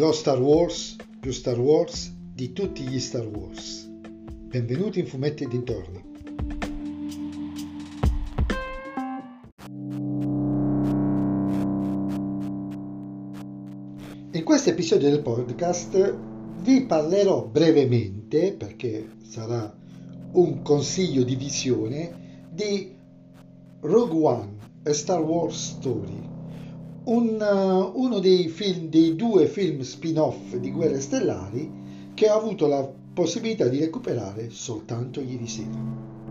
lo Star Wars più Star Wars di tutti gli Star Wars. Benvenuti in Fumetti dintorni. In questo episodio del podcast vi parlerò brevemente, perché sarà un consiglio di visione, di Rogue One, A Star Wars Story, un, uh, uno dei, film, dei due film spin-off di Guerre Stellari che ho avuto la possibilità di recuperare soltanto ieri sera.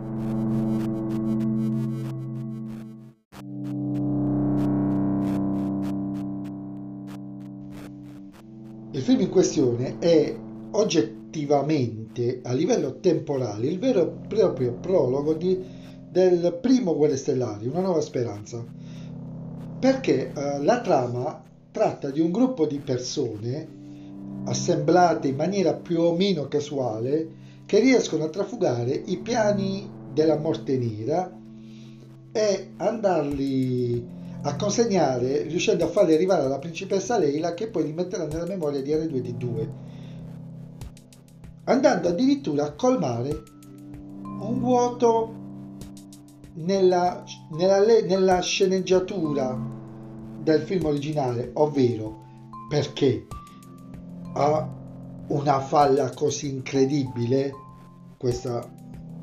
Il film in questione è oggettivamente, a livello temporale, il vero e proprio prologo di, del primo Guerre Stellari, Una nuova speranza, perché eh, la trama tratta di un gruppo di persone assemblate in maniera più o meno casuale che riescono a trafugare i piani della morte nera e andarli a consegnare riuscendo a farli arrivare alla principessa Leila che poi li metterà nella memoria di R2D2 andando addirittura a colmare un vuoto nella, nella, nella sceneggiatura del film originale, ovvero perché ha una falla così incredibile questa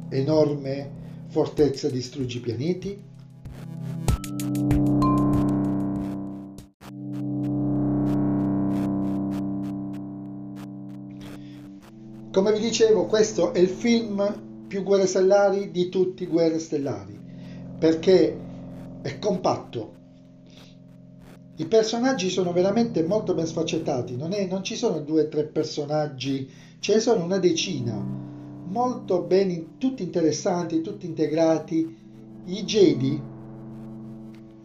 enorme fortezza distruggi pianeti? Come vi dicevo, questo è il film più guerre stellari di tutti i guerre stellari perché è compatto. I personaggi sono veramente molto ben sfaccettati, non, è, non ci sono due o tre personaggi, ce ne sono una decina, molto ben, tutti interessanti, tutti integrati. I Jedi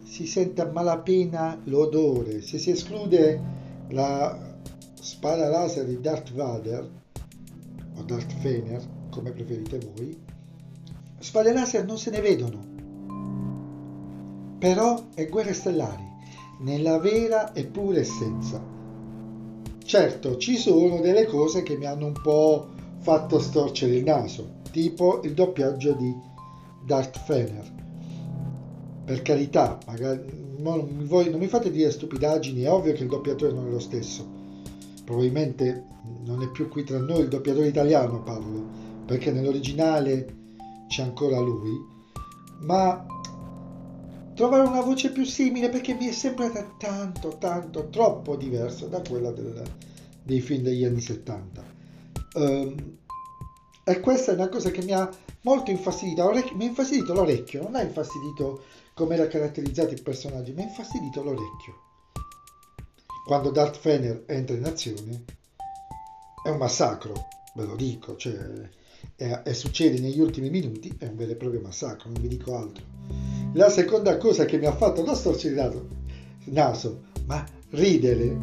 si sente a malapena l'odore, se si esclude la spada laser di Darth Vader o Darth Fener, come preferite voi, spade laser non se ne vedono però è Guerre Stellari, nella vera e pura essenza. Certo, ci sono delle cose che mi hanno un po' fatto storcere il naso, tipo il doppiaggio di Darth Fener. Per carità, magari, non, mi voi, non mi fate dire stupidaggini, è ovvio che il doppiatore non è lo stesso. Probabilmente non è più qui tra noi il doppiatore italiano parlo, perché nell'originale c'è ancora lui, ma trovare una voce più simile perché mi è sembrata tanto, tanto, troppo diversa da quella del, dei film degli anni 70. Um, ehm, e questa è una cosa che mi ha molto infastidito, mi ha infastidito l'orecchio, non ha infastidito come era caratterizzato il personaggio, mi ha infastidito l'orecchio. Quando Darth Fener entra in azione è un massacro, ve lo dico, cioè, e, succede negli ultimi minuti, è un vero e proprio massacro, non vi dico altro la seconda cosa che mi ha fatto storcere il naso, ma ridere,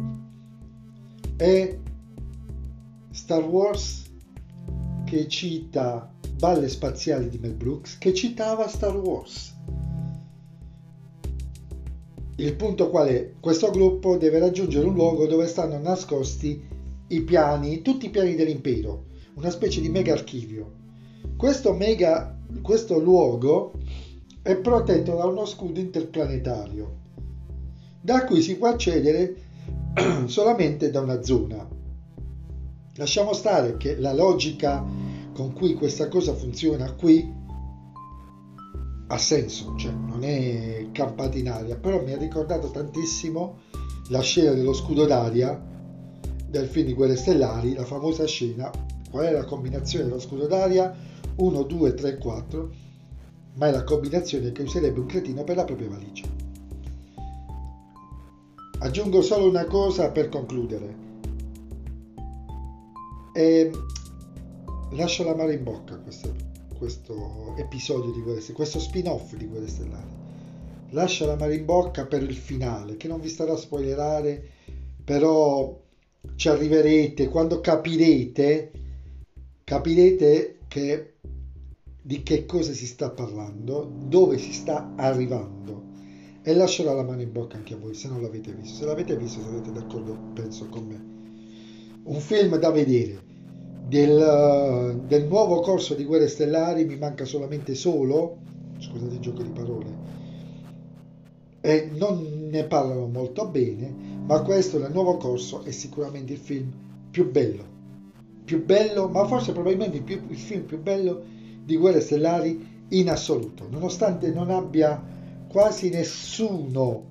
è Star Wars che cita Balle spaziali di Mel Brooks, che citava Star Wars. Il punto qual è? Questo gruppo deve raggiungere un luogo dove stanno nascosti i piani, tutti i piani dell'impero, una specie di mega archivio. Questo, mega, questo luogo è protetto da uno scudo interplanetario, da cui si può accedere solamente da una zona. Lasciamo stare che la logica con cui questa cosa funziona qui ha senso, cioè non è campata in aria, però mi ha ricordato tantissimo la scena dello scudo d'aria del film di Guerre Stellari, la famosa scena, qual è la combinazione dello scudo d'aria? 1, 2, 3, 4 ma è la combinazione che userebbe un cretino per la propria valigia. Aggiungo solo una cosa per concludere. E lascio la mare in bocca questo, questo episodio di Guerre Stellari, questo spin-off di Guerre Stellari. Lascio la mare in bocca per il finale, che non vi starò a spoilerare, però ci arriverete quando capirete, capirete che di che cosa si sta parlando, dove si sta arrivando e lascerò la mano in bocca anche a voi se non l'avete visto. Se l'avete visto sarete d'accordo, penso, con me. un film da vedere. Del, del, nuovo corso di Guerre Stellari mi manca solamente solo, scusate il gioco di parole, e non ne parlano molto bene, ma questo del nuovo corso è sicuramente il film più bello, più bello, ma forse probabilmente il, più, il film più bello di Guerre Stellari in assoluto, nonostante non abbia quasi nessuno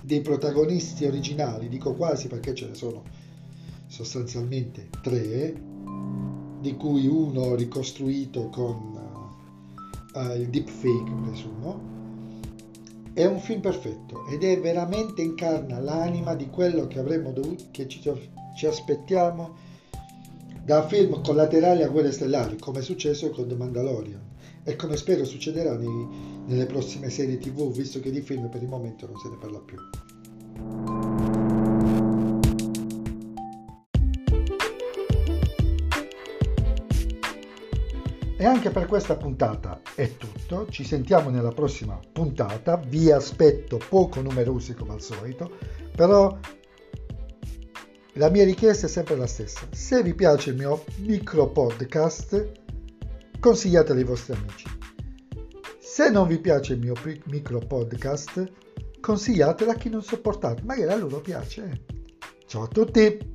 dei protagonisti originali, dico quasi perché ce ne sono sostanzialmente tre, di cui uno ricostruito con uh, il deepfake, presumo. È un film perfetto ed è veramente incarna l'anima di quello che avremmo dovuto, che ci, ci aspettiamo da film collaterali a Guerre Stellari, come è successo con The Mandalorian. E come spero succederà nei, nelle prossime serie tv, visto che di film per il momento non se ne parla più. E anche per questa puntata è tutto, ci sentiamo nella prossima puntata, vi aspetto poco numerosi come al solito, però la mia richiesta è sempre la stessa, se vi piace il mio micro podcast consigliatelo ai vostri amici. Se non vi piace il mio micro podcast, consigliatelo a chi non sopportate, magari a loro piace. Ciao a tutti!